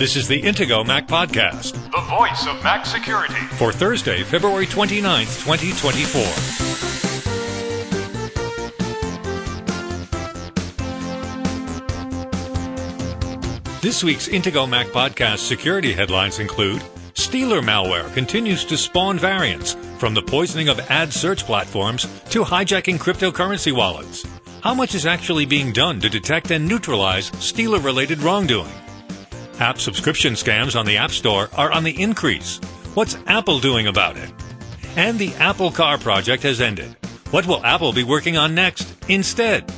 This is the Intego Mac Podcast, the voice of Mac security. for Thursday, February 29th, 2024. This week's Intego Mac Podcast security headlines include Stealer malware continues to spawn variants, from the poisoning of ad search platforms to hijacking cryptocurrency wallets. How much is actually being done to detect and neutralize Stealer related wrongdoing? App subscription scams on the App Store are on the increase. What's Apple doing about it? And the Apple Car project has ended. What will Apple be working on next instead?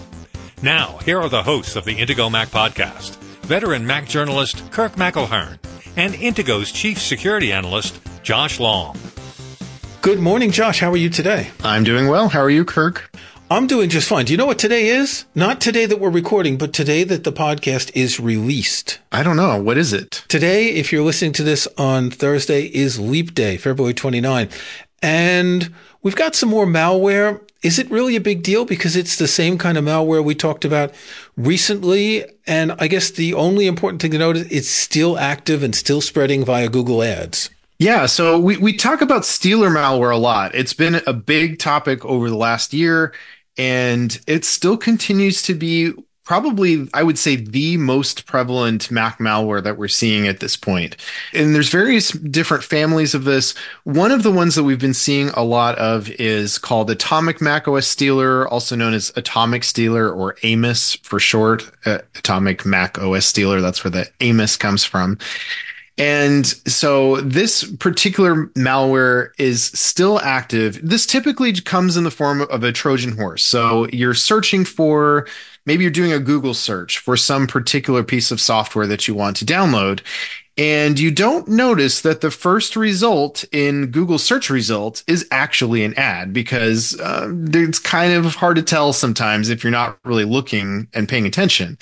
Now, here are the hosts of the Intego Mac podcast veteran Mac journalist Kirk McElhearn and Intego's chief security analyst Josh Long. Good morning, Josh. How are you today? I'm doing well. How are you, Kirk? I'm doing just fine. Do you know what today is? Not today that we're recording, but today that the podcast is released. I don't know. What is it? Today, if you're listening to this on Thursday, is Leap Day, February 29. And we've got some more malware. Is it really a big deal? Because it's the same kind of malware we talked about recently. And I guess the only important thing to note is it's still active and still spreading via Google Ads. Yeah, so we, we talk about Stealer malware a lot. It's been a big topic over the last year, and it still continues to be probably, I would say, the most prevalent Mac malware that we're seeing at this point. And there's various different families of this. One of the ones that we've been seeing a lot of is called Atomic Mac OS Stealer, also known as Atomic Stealer or AMOS for short. Uh, Atomic Mac OS Stealer, that's where the AMOS comes from. And so this particular malware is still active. This typically comes in the form of a Trojan horse. So you're searching for, maybe you're doing a Google search for some particular piece of software that you want to download. And you don't notice that the first result in Google search results is actually an ad because uh, it's kind of hard to tell sometimes if you're not really looking and paying attention.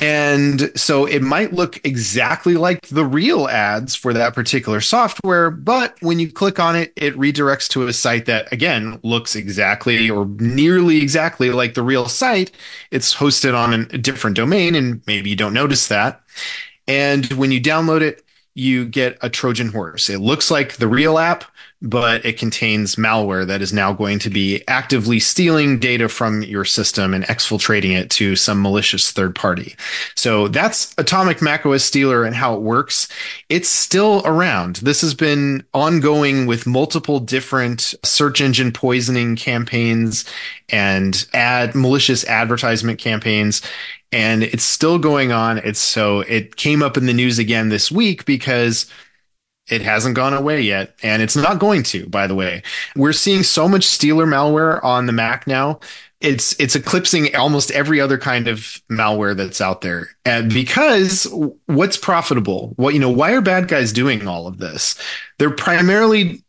And so it might look exactly like the real ads for that particular software, but when you click on it, it redirects to a site that again looks exactly or nearly exactly like the real site. It's hosted on a different domain and maybe you don't notice that. And when you download it, you get a Trojan horse. It looks like the real app, but it contains malware that is now going to be actively stealing data from your system and exfiltrating it to some malicious third party. So that's Atomic macOS Stealer and how it works. It's still around. This has been ongoing with multiple different search engine poisoning campaigns and ad malicious advertisement campaigns and it's still going on. It's so it came up in the news again this week because it hasn't gone away yet, and it's not going to, by the way. We're seeing so much Stealer malware on the Mac now. It's it's eclipsing almost every other kind of malware that's out there. And because what's profitable? What you know, why are bad guys doing all of this? They're primarily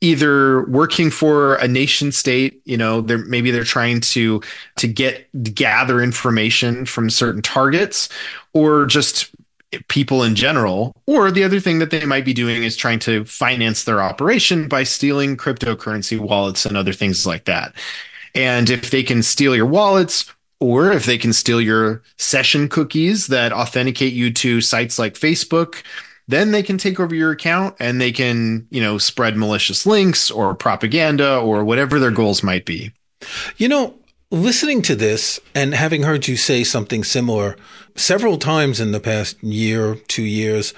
either working for a nation state you know they're maybe they're trying to to get gather information from certain targets or just people in general or the other thing that they might be doing is trying to finance their operation by stealing cryptocurrency wallets and other things like that and if they can steal your wallets or if they can steal your session cookies that authenticate you to sites like Facebook then they can take over your account and they can, you know, spread malicious links or propaganda or whatever their goals might be. You know, listening to this and having heard you say something similar several times in the past year, two years,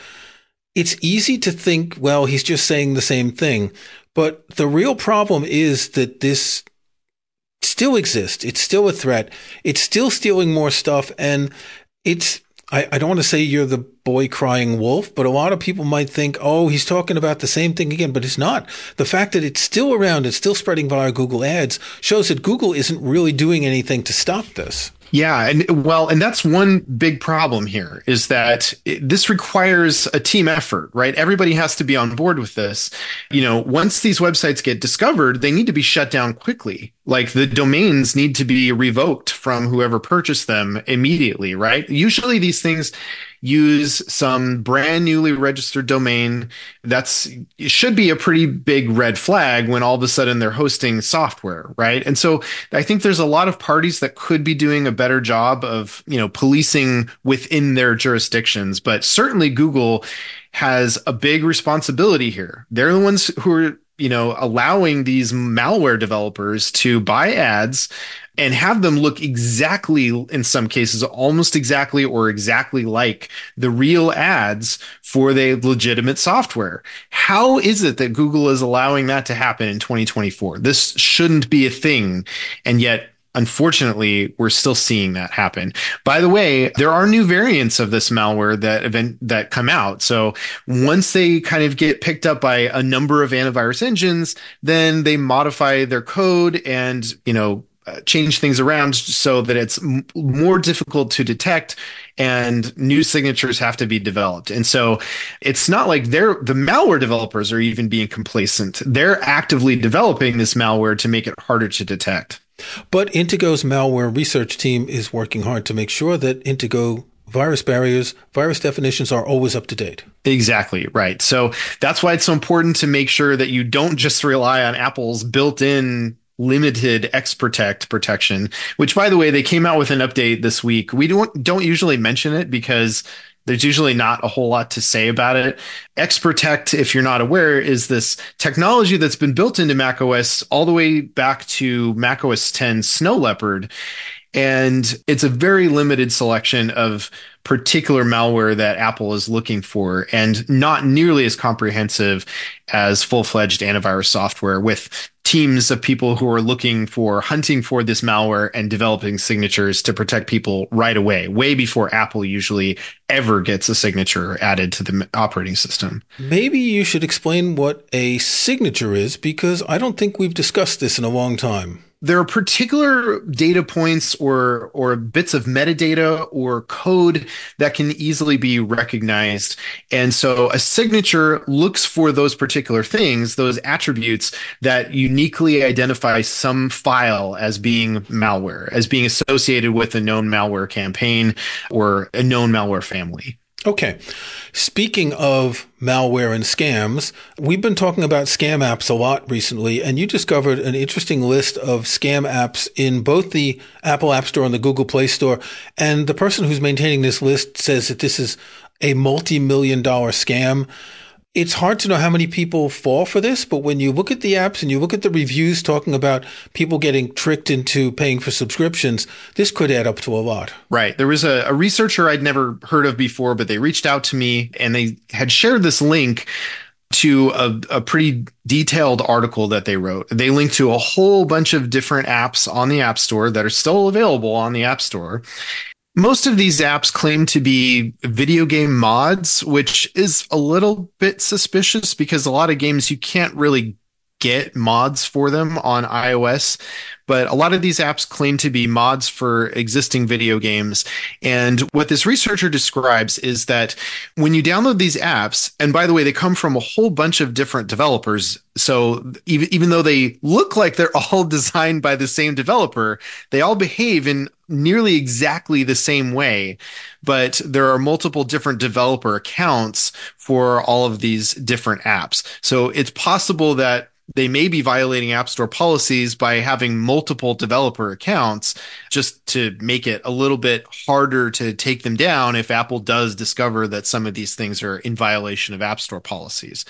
it's easy to think, well, he's just saying the same thing. But the real problem is that this still exists. It's still a threat. It's still stealing more stuff. And it's, I, I don't want to say you're the boy crying wolf, but a lot of people might think, oh, he's talking about the same thing again, but it's not. The fact that it's still around, it's still spreading via Google ads shows that Google isn't really doing anything to stop this. Yeah, and well, and that's one big problem here is that it, this requires a team effort, right? Everybody has to be on board with this. You know, once these websites get discovered, they need to be shut down quickly. Like the domains need to be revoked from whoever purchased them immediately, right? Usually these things use some brand newly registered domain. That's should be a pretty big red flag when all of a sudden they're hosting software, right? And so I think there's a lot of parties that could be doing a better job of, you know, policing within their jurisdictions, but certainly Google has a big responsibility here. They're the ones who are you know, allowing these malware developers to buy ads and have them look exactly, in some cases, almost exactly or exactly like the real ads for the legitimate software. How is it that Google is allowing that to happen in 2024? This shouldn't be a thing. And yet unfortunately, we're still seeing that happen. By the way, there are new variants of this malware that event that come out. So once they kind of get picked up by a number of antivirus engines, then they modify their code and, you know, uh, change things around so that it's m- more difficult to detect and new signatures have to be developed. And so it's not like they're the malware developers are even being complacent. They're actively developing this malware to make it harder to detect. But Intego's malware research team is working hard to make sure that Intego virus barriers, virus definitions are always up to date. Exactly, right. So that's why it's so important to make sure that you don't just rely on Apple's built in limited XProtect protection, which by the way, they came out with an update this week. We don't don't usually mention it because there's usually not a whole lot to say about it. XProtect, if you're not aware, is this technology that's been built into macOS all the way back to macOS 10 Snow Leopard. And it's a very limited selection of particular malware that Apple is looking for and not nearly as comprehensive as full-fledged antivirus software with teams of people who are looking for hunting for this malware and developing signatures to protect people right away, way before Apple usually ever gets a signature added to the operating system. Maybe you should explain what a signature is because I don't think we've discussed this in a long time there are particular data points or or bits of metadata or code that can easily be recognized. And so a signature looks for those particular things those attributes that uniquely identify some file as being malware as being associated with a known malware campaign or a known malware family Okay. Speaking of malware and scams, we've been talking about scam apps a lot recently, and you discovered an interesting list of scam apps in both the Apple App Store and the Google Play Store. And the person who's maintaining this list says that this is a multi million dollar scam it's hard to know how many people fall for this, but when you look at the apps and you look at the reviews talking about people getting tricked into paying for subscriptions, this could add up to a lot. Right. There was a, a researcher I'd never heard of before, but they reached out to me and they had shared this link to a, a, pretty detailed article that they wrote. They linked to a whole bunch of different apps on the App Store that are still available on the App Store. Most of these apps claim to be video game mods, which is a little bit suspicious because a lot of games you can't really get mods for them on iOS, but a lot of these apps claim to be mods for existing video games. And what this researcher describes is that when you download these apps, and by the way, they come from a whole bunch of different developers. So even, even though they look like they're all designed by the same developer, they all behave in nearly exactly the same way, but there are multiple different developer accounts for all of these different apps. So it's possible that they may be violating App Store policies by having multiple developer accounts just to make it a little bit harder to take them down if Apple does discover that some of these things are in violation of App Store policies.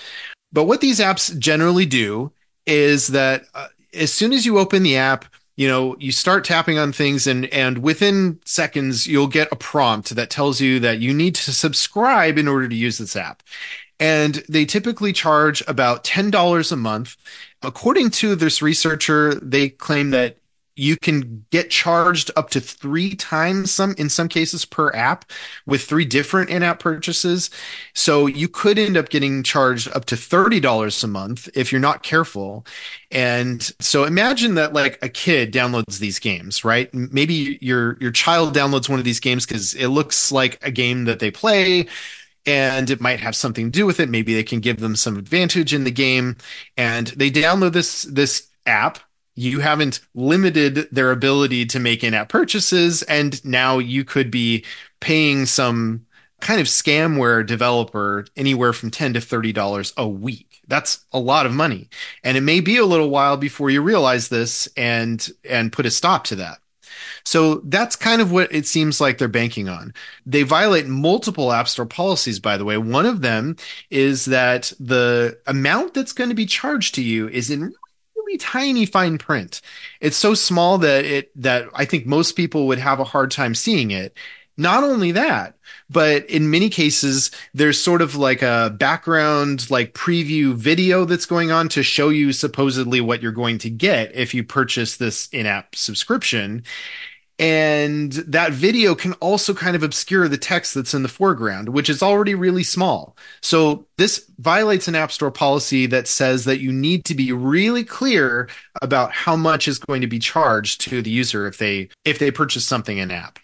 But what these apps generally do is that uh, as soon as you open the app, you know, you start tapping on things and, and within seconds, you'll get a prompt that tells you that you need to subscribe in order to use this app and they typically charge about $10 a month. According to this researcher, they claim that you can get charged up to three times some in some cases per app with three different in-app purchases. So you could end up getting charged up to $30 a month if you're not careful. And so imagine that like a kid downloads these games right? Maybe your your child downloads one of these games because it looks like a game that they play and it might have something to do with it. Maybe they can give them some advantage in the game and they download this, this app. You haven't limited their ability to make in-app purchases. And now you could be paying some kind of scamware developer anywhere from 10 to $30 a week. That's a lot of money. And it may be a little while before you realize this and and put a stop to that. So that's kind of what it seems like they're banking on. They violate multiple App Store policies, by the way. One of them is that the amount that's going to be charged to you is in really tiny fine print. It's so small that it that I think most people would have a hard time seeing it. Not only that, but in many cases, there's sort of like a background, like preview video that's going on to show you supposedly what you're going to get if you purchase this in app subscription. And that video can also kind of obscure the text that's in the foreground, which is already really small. So this violates an App Store policy that says that you need to be really clear about how much is going to be charged to the user if they if they purchase something in app.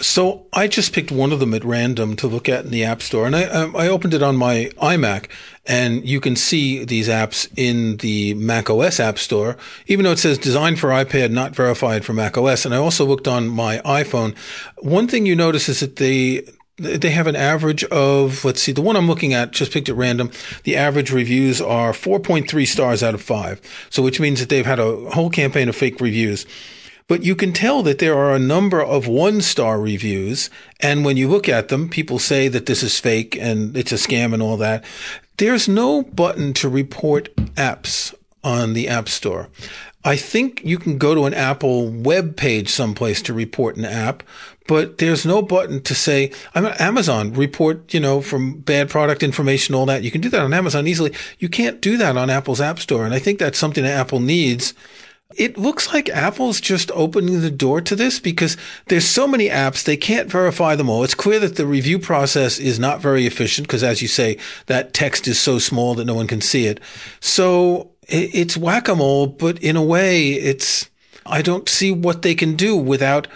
So I just picked one of them at random to look at in the App Store, and I um, I opened it on my iMac, and you can see these apps in the Mac OS App Store, even though it says designed for iPad, not verified for Mac OS. And I also looked on my iPhone. One thing you notice is that they they have an average of let's see the one i'm looking at just picked at random the average reviews are 4.3 stars out of 5 so which means that they've had a whole campaign of fake reviews but you can tell that there are a number of one star reviews. And when you look at them, people say that this is fake and it's a scam and all that. There's no button to report apps on the App Store. I think you can go to an Apple web page someplace to report an app, but there's no button to say, I'm at Amazon, report, you know, from bad product information, all that. You can do that on Amazon easily. You can't do that on Apple's App Store. And I think that's something that Apple needs it looks like Apple's just opening the door to this because there's so many apps, they can't verify them all. It's clear that the review process is not very efficient because as you say, that text is so small that no one can see it. So it's whack-a-mole, but in a way, it's, I don't see what they can do without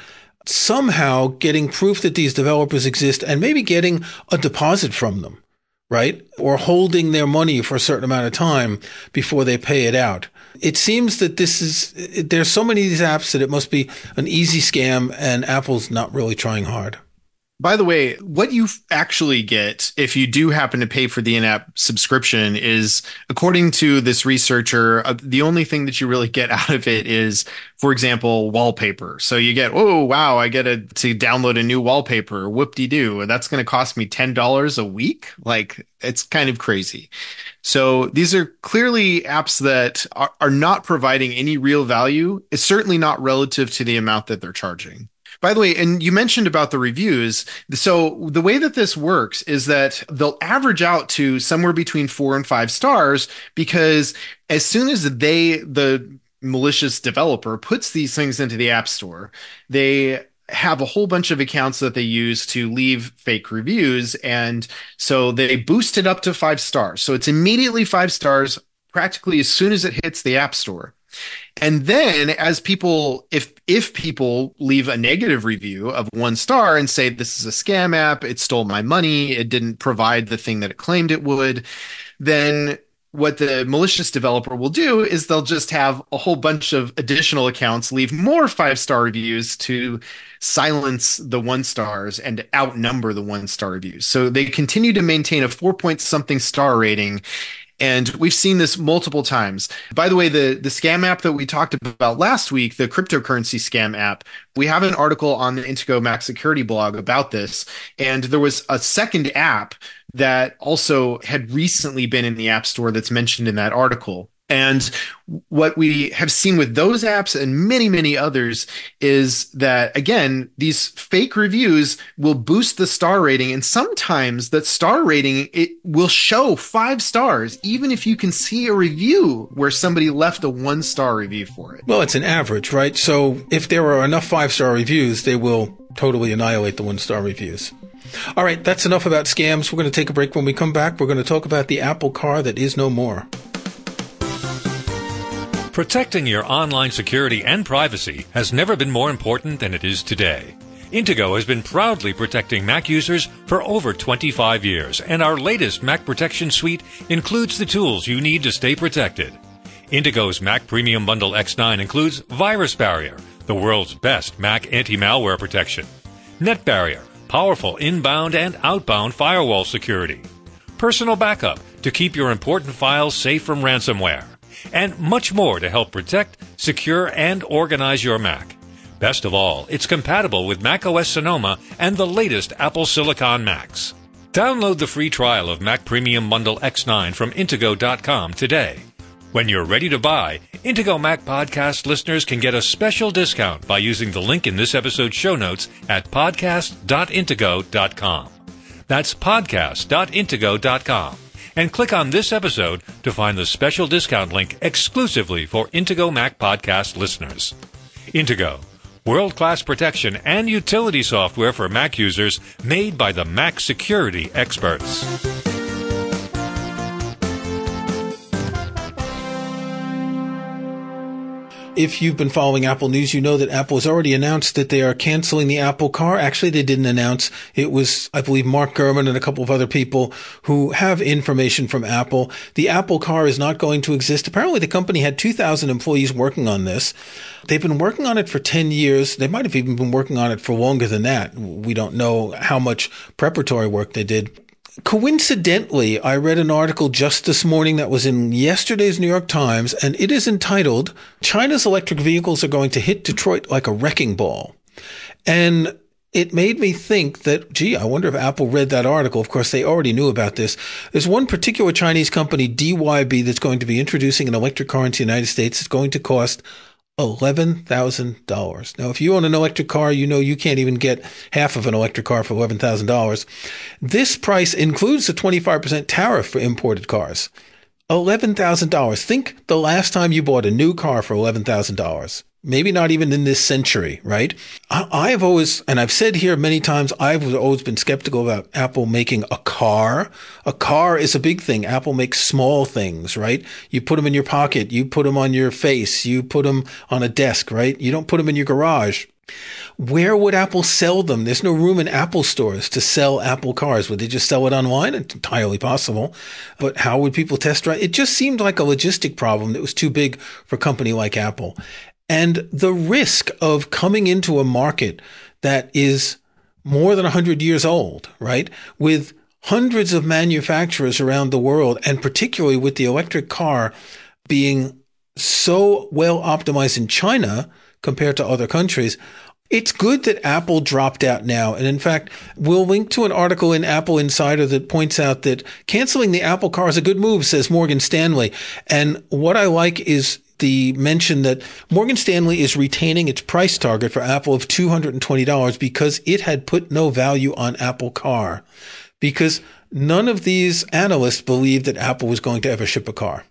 somehow getting proof that these developers exist and maybe getting a deposit from them, right? Or holding their money for a certain amount of time before they pay it out it seems that this is there's so many of these apps that it must be an easy scam, and Apple's not really trying hard. By the way, what you actually get if you do happen to pay for the in-app subscription is, according to this researcher, uh, the only thing that you really get out of it is, for example, wallpaper. So you get, oh wow, I get a, to download a new wallpaper. Whoop de doo, that's going to cost me ten dollars a week. Like it's kind of crazy. So these are clearly apps that are, are not providing any real value. It's certainly not relative to the amount that they're charging. By the way, and you mentioned about the reviews. So the way that this works is that they'll average out to somewhere between four and five stars because as soon as they, the malicious developer puts these things into the app store, they have a whole bunch of accounts that they use to leave fake reviews. And so they boost it up to five stars. So it's immediately five stars practically as soon as it hits the app store. And then as people, if, if people leave a negative review of one star and say, this is a scam app, it stole my money, it didn't provide the thing that it claimed it would, then what the malicious developer will do is they'll just have a whole bunch of additional accounts leave more five star reviews to silence the one stars and outnumber the one star reviews. So they continue to maintain a four point something star rating and we've seen this multiple times. By the way, the, the scam app that we talked about last week, the cryptocurrency scam app, we have an article on the Intego Mac Security blog about this. And there was a second app that also had recently been in the App Store that's mentioned in that article. And what we have seen with those apps and many, many others is that, again, these fake reviews will boost the star rating. And sometimes that star rating, it will show five stars, even if you can see a review where somebody left a one star review for it. Well, it's an average, right? So if there are enough five star reviews, they will totally annihilate the one star reviews. All right, that's enough about scams. We're going to take a break. When we come back, we're going to talk about the Apple car that is no more. Protecting your online security and privacy has never been more important than it is today. Intego has been proudly protecting Mac users for over 25 years, and our latest Mac Protection Suite includes the tools you need to stay protected. Intego's Mac Premium Bundle X9 includes Virus Barrier, the world's best Mac anti malware protection, Net Barrier, powerful inbound and outbound firewall security, personal backup to keep your important files safe from ransomware, and much more to help protect, secure, and organize your Mac. Best of all, it's compatible with macOS Sonoma and the latest Apple Silicon Macs. Download the free trial of Mac Premium Bundle X9 from Intego.com today. When you're ready to buy, Intego Mac Podcast listeners can get a special discount by using the link in this episode's show notes at podcast.intego.com. That's podcast.intego.com. And click on this episode to find the special discount link exclusively for Intego Mac Podcast listeners. Intego world class protection and utility software for Mac users made by the Mac security experts. If you've been following Apple News, you know that Apple has already announced that they are canceling the Apple car. Actually, they didn't announce. It was, I believe, Mark Gurman and a couple of other people who have information from Apple. The Apple car is not going to exist. Apparently, the company had 2,000 employees working on this. They've been working on it for 10 years. They might have even been working on it for longer than that. We don't know how much preparatory work they did coincidentally, I read an article just this morning that was in yesterday's New York Times, and it is entitled China's Electric Vehicles Are Going to Hit Detroit Like a Wrecking Ball. And it made me think that, gee, I wonder if Apple read that article. Of course, they already knew about this. There's one particular Chinese company, DYB, that's going to be introducing an electric car into the United States. It's going to cost $11,000. Now, if you own an electric car, you know you can't even get half of an electric car for $11,000. This price includes the 25% tariff for imported cars. $11,000. Think the last time you bought a new car for $11,000 maybe not even in this century, right? I, have always, and I've said here many times, I've always been skeptical about Apple making a car. A car is a big thing. Apple makes small things, right? You put them in your pocket, you put them on your face, you put them on a desk, right? You don't put them in your garage. Where would Apple sell them? There's no room in Apple stores to sell Apple cars. Would they just sell it online? It's entirely possible. But how would people test drive? It just seemed like a logistic problem that was too big for a company like Apple. And the risk of coming into a market that is more than 100 years old, right? With hundreds of manufacturers around the world, and particularly with the electric car being so well optimized in China compared to other countries. It's good that Apple dropped out now. And in fact, we'll link to an article in Apple Insider that points out that canceling the Apple car is a good move, says Morgan Stanley. And what I like is the mention that Morgan Stanley is retaining its price target for Apple of $220 because it had put no value on Apple Car. Because none of these analysts believed that Apple was going to ever ship a car.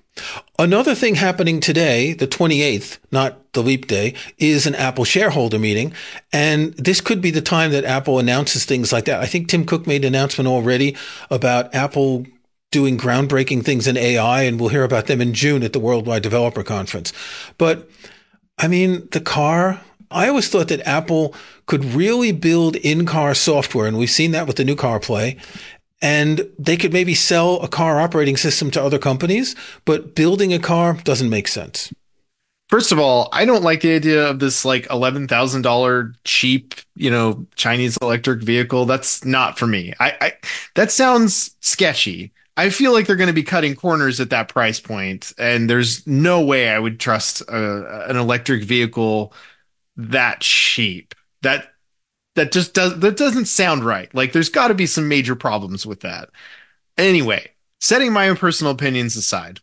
Another thing happening today, the 28th, not the leap day, is an Apple shareholder meeting. And this could be the time that Apple announces things like that. I think Tim Cook made an announcement already about Apple doing groundbreaking things in AI, and we'll hear about them in June at the Worldwide Developer Conference. But I mean, the car, I always thought that Apple could really build in car software, and we've seen that with the new CarPlay. And they could maybe sell a car operating system to other companies, but building a car doesn't make sense. First of all, I don't like the idea of this like eleven thousand dollar cheap, you know, Chinese electric vehicle. That's not for me. I, I that sounds sketchy. I feel like they're going to be cutting corners at that price point, and there's no way I would trust a, an electric vehicle that cheap. That that just does that doesn't sound right. Like there's got to be some major problems with that. Anyway, setting my own personal opinions aside,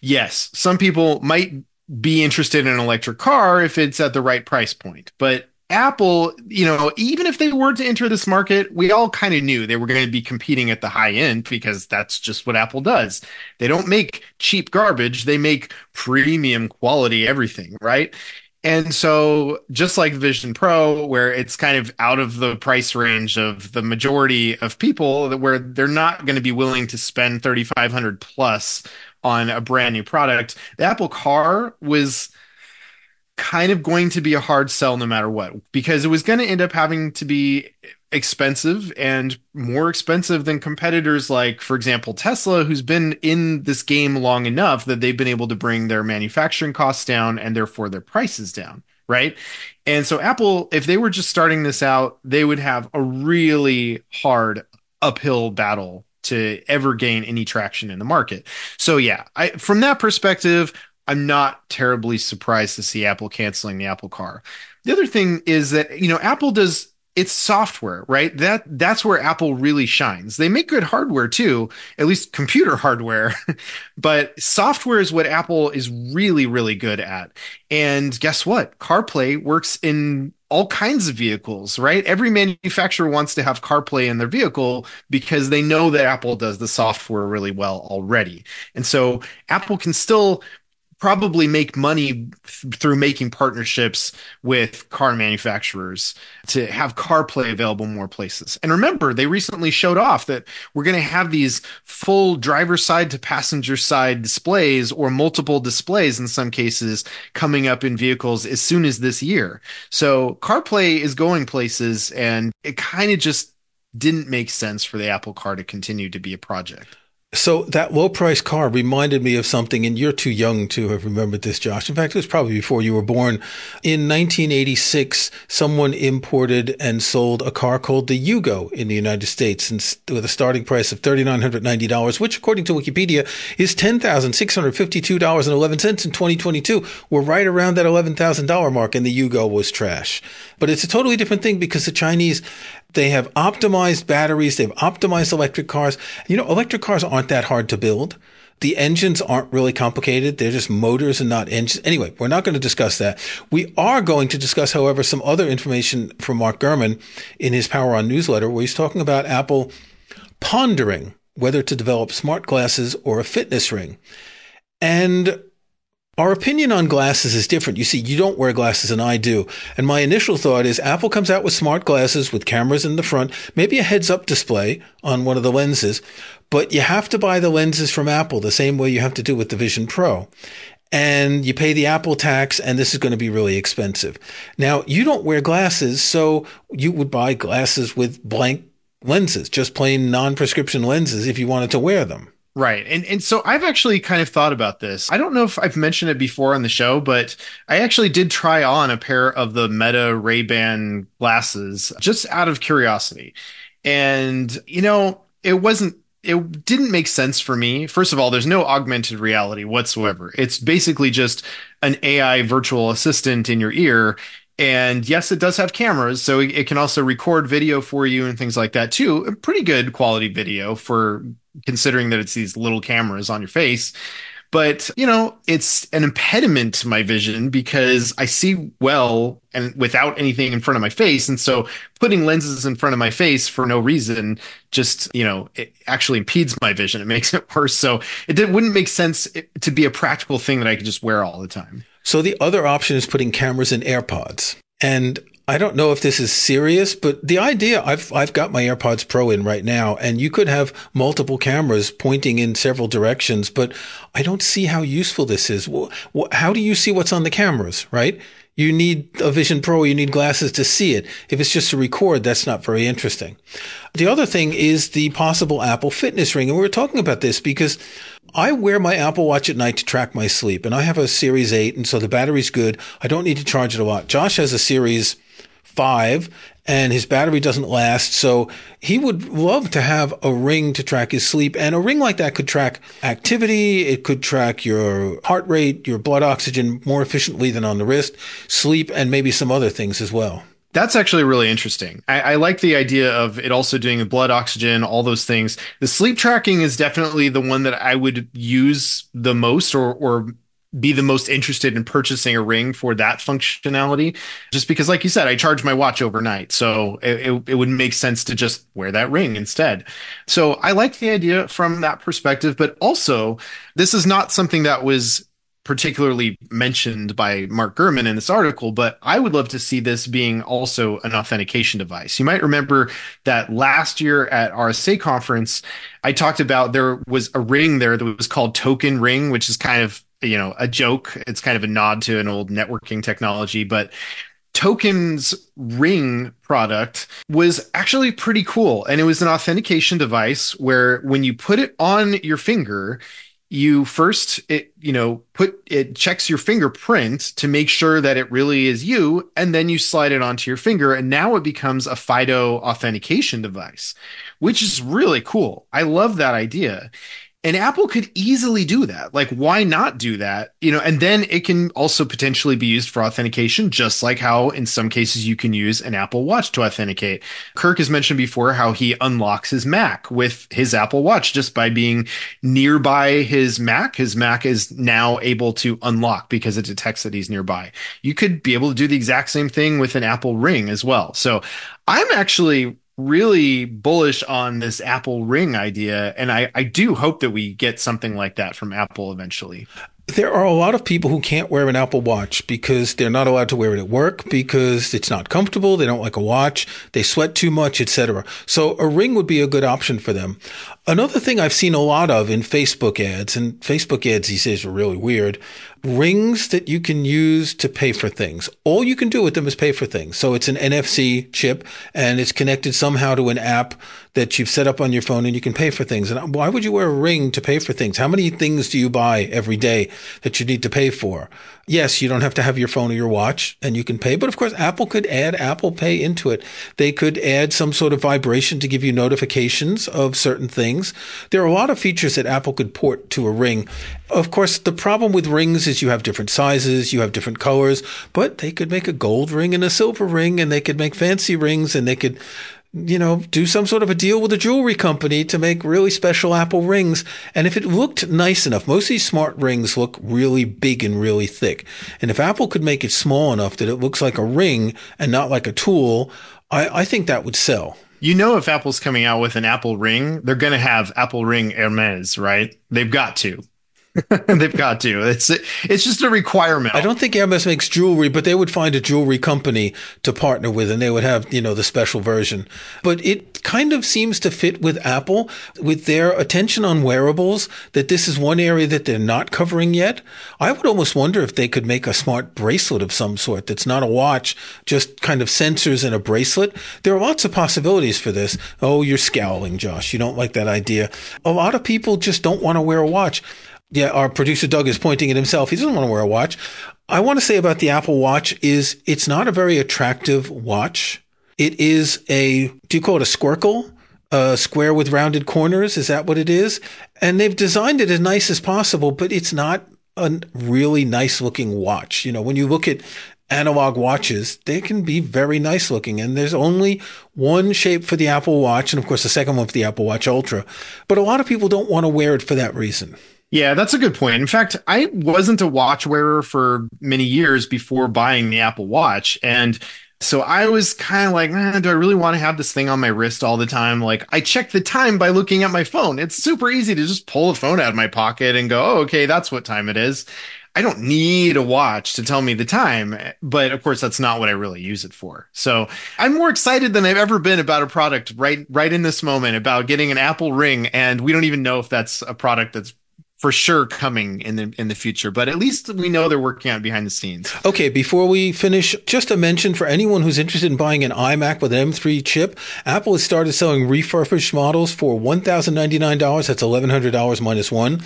yes, some people might be interested in an electric car if it's at the right price point, but Apple, you know, even if they were to enter this market, we all kind of knew they were going to be competing at the high end because that's just what Apple does. They don't make cheap garbage, they make premium quality everything, right? And so, just like Vision Pro, where it's kind of out of the price range of the majority of people, where they're not going to be willing to spend 3500 plus on a brand new product, the Apple Car was kind of going to be a hard sell no matter what because it was going to end up having to be expensive and more expensive than competitors like for example Tesla who's been in this game long enough that they've been able to bring their manufacturing costs down and therefore their prices down right? And so Apple, if they were just starting this out, they would have a really hard uphill battle to ever gain any traction in the market. So yeah, I, from that perspective, I'm not terribly surprised to see Apple canceling the Apple Car. The other thing is that, you know, Apple does it's software, right? That that's where Apple really shines. They make good hardware too, at least computer hardware, but software is what Apple is really really good at. And guess what? CarPlay works in all kinds of vehicles, right? Every manufacturer wants to have CarPlay in their vehicle because they know that Apple does the software really well already. And so Apple can still probably make money th- through making partnerships with car manufacturers to have CarPlay available more places. And remember, they recently showed off that we're going to have these full driver side to passenger side displays or multiple displays in some cases coming up in vehicles as soon as this year. So CarPlay is going places and it kind of just didn't make sense for the Apple Car to continue to be a project. So that low price car reminded me of something, and you're too young to have remembered this, Josh. In fact, it was probably before you were born. In 1986, someone imported and sold a car called the Yugo in the United States with a starting price of $3,990, which according to Wikipedia is $10,652.11 in 2022. We're right around that $11,000 mark, and the Yugo was trash. But it's a totally different thing because the Chinese they have optimized batteries. They've optimized electric cars. You know, electric cars aren't that hard to build. The engines aren't really complicated. They're just motors and not engines. Anyway, we're not going to discuss that. We are going to discuss, however, some other information from Mark Gurman in his Power On newsletter, where he's talking about Apple pondering whether to develop smart glasses or a fitness ring. And our opinion on glasses is different. You see, you don't wear glasses and I do. And my initial thought is Apple comes out with smart glasses with cameras in the front, maybe a heads up display on one of the lenses, but you have to buy the lenses from Apple the same way you have to do with the Vision Pro. And you pay the Apple tax, and this is going to be really expensive. Now, you don't wear glasses, so you would buy glasses with blank lenses, just plain non prescription lenses if you wanted to wear them. Right. And and so I've actually kind of thought about this. I don't know if I've mentioned it before on the show, but I actually did try on a pair of the Meta Ray-Ban glasses just out of curiosity. And you know, it wasn't it didn't make sense for me. First of all, there's no augmented reality whatsoever. It's basically just an AI virtual assistant in your ear and yes, it does have cameras, so it can also record video for you and things like that too. Pretty good quality video for considering that it's these little cameras on your face. But, you know, it's an impediment to my vision because I see well and without anything in front of my face. And so putting lenses in front of my face for no reason just, you know, it actually impedes my vision. It makes it worse. So it did, wouldn't make sense eh, to be a practical thing that I could just wear all the time. So the other option is putting cameras in AirPods. And I don't know if this is serious, but the idea I've I've got my AirPods Pro in right now, and you could have multiple cameras pointing in several directions, but I don't see how useful this is. How do you see what's on the cameras, right? You need a Vision Pro, you need glasses to see it. If it's just to record, that's not very interesting. The other thing is the possible Apple Fitness Ring, and we were talking about this because I wear my Apple Watch at night to track my sleep, and I have a Series 8, and so the battery's good. I don't need to charge it a lot. Josh has a Series 5, and his battery doesn't last, so he would love to have a ring to track his sleep. And a ring like that could track activity, it could track your heart rate, your blood oxygen more efficiently than on the wrist, sleep, and maybe some other things as well. That's actually really interesting. I, I, like the idea of it also doing blood oxygen, all those things. The sleep tracking is definitely the one that I would use the most or, or be the most interested in purchasing a ring for that functionality. Just because, like you said, I charge my watch overnight. So it, it, it would make sense to just wear that ring instead. So I like the idea from that perspective, but also this is not something that was particularly mentioned by Mark Gurman in this article, but I would love to see this being also an authentication device. You might remember that last year at RSA conference, I talked about there was a ring there that was called Token Ring, which is kind of, you know, a joke. It's kind of a nod to an old networking technology, but Token's ring product was actually pretty cool. And it was an authentication device where when you put it on your finger, you first it you know put it checks your fingerprint to make sure that it really is you and then you slide it onto your finger and now it becomes a fido authentication device which is really cool i love that idea and Apple could easily do that. Like, why not do that? You know, and then it can also potentially be used for authentication, just like how in some cases you can use an Apple Watch to authenticate. Kirk has mentioned before how he unlocks his Mac with his Apple Watch just by being nearby his Mac. His Mac is now able to unlock because it detects that he's nearby. You could be able to do the exact same thing with an Apple Ring as well. So I'm actually really bullish on this Apple Ring idea, and I, I do hope that we get something like that from Apple eventually. There are a lot of people who can't wear an Apple Watch because they're not allowed to wear it at work because it's not comfortable. They don't like a watch. They sweat too much, etc. So a ring would be a good option for them. Another thing I've seen a lot of in Facebook ads, and Facebook ads these days are really weird, rings that you can use to pay for things. All you can do with them is pay for things. So it's an NFC chip and it's connected somehow to an app that you've set up on your phone and you can pay for things. And why would you wear a ring to pay for things? How many things do you buy every day that you need to pay for? Yes, you don't have to have your phone or your watch and you can pay, but of course Apple could add Apple Pay into it. They could add some sort of vibration to give you notifications of certain things. There are a lot of features that Apple could port to a ring. Of course, the problem with rings is you have different sizes, you have different colors, but they could make a gold ring and a silver ring and they could make fancy rings and they could you know, do some sort of a deal with a jewelry company to make really special Apple rings. And if it looked nice enough, most of these smart rings look really big and really thick. And if Apple could make it small enough that it looks like a ring and not like a tool, I, I think that would sell. You know, if Apple's coming out with an Apple ring, they're going to have Apple Ring Hermes, right? They've got to. They've got to. It's it's just a requirement. I don't think Hermes makes jewelry, but they would find a jewelry company to partner with, and they would have you know the special version. But it kind of seems to fit with Apple with their attention on wearables. That this is one area that they're not covering yet. I would almost wonder if they could make a smart bracelet of some sort that's not a watch, just kind of sensors and a bracelet. There are lots of possibilities for this. Oh, you're scowling, Josh. You don't like that idea. A lot of people just don't want to wear a watch. Yeah, our producer Doug is pointing at himself. He doesn't want to wear a watch. I want to say about the Apple Watch is it's not a very attractive watch. It is a, do you call it a squircle? A square with rounded corners? Is that what it is? And they've designed it as nice as possible, but it's not a really nice looking watch. You know, when you look at analog watches, they can be very nice looking. And there's only one shape for the Apple Watch, and of course, the second one for the Apple Watch Ultra. But a lot of people don't want to wear it for that reason. Yeah, that's a good point. In fact, I wasn't a watch wearer for many years before buying the Apple Watch. And so I was kind of like, eh, do I really want to have this thing on my wrist all the time? Like, I check the time by looking at my phone. It's super easy to just pull a phone out of my pocket and go, oh, okay, that's what time it is. I don't need a watch to tell me the time, but of course that's not what I really use it for. So I'm more excited than I've ever been about a product right right in this moment about getting an Apple Ring, and we don't even know if that's a product that's for sure coming in the in the future, but at least we know they're working on behind the scenes. Okay, before we finish, just a mention for anyone who's interested in buying an iMac with an M3 chip, Apple has started selling refurbished models for $1,099. That's $1,100 minus one.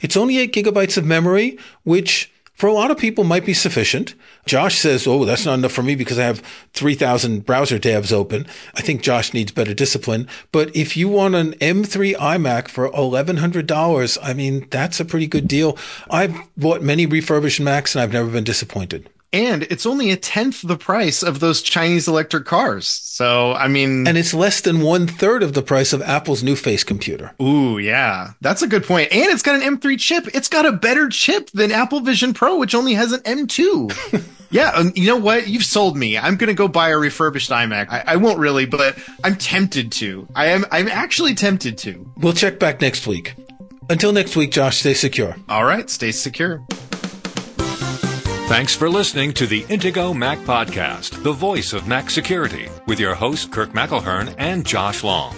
It's only eight gigabytes of memory, which for a lot of people might be sufficient. Josh says, Oh, that's not enough for me because I have 3000 browser tabs open. I think Josh needs better discipline. But if you want an M3 iMac for $1,100, I mean, that's a pretty good deal. I've bought many refurbished Macs and I've never been disappointed and it's only a tenth the price of those Chinese electric cars. So, I mean, and it's less than one third of the price of Apple's new face computer. Ooh, yeah, that's a good point. And it's got an M3 chip. It's got a better chip than Apple Vision Pro, which only has an M2. yeah, um, you know what? You've sold me. I'm gonna go buy a refurbished iMac. I, I won't really, but I'm tempted to. I am. I'm actually tempted to. We'll check back next week. Until next week, Josh, stay secure. All right, stay secure. Thanks for listening to the Intego Mac Podcast, the voice of Mac security, with your hosts Kirk McElhearn and Josh Long.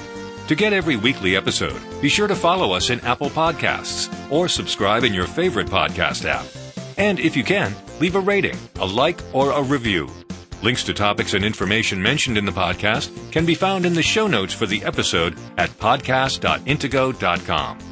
To get every weekly episode, be sure to follow us in Apple Podcasts or subscribe in your favorite podcast app. And if you can, leave a rating, a like, or a review. Links to topics and information mentioned in the podcast can be found in the show notes for the episode at podcast.intego.com.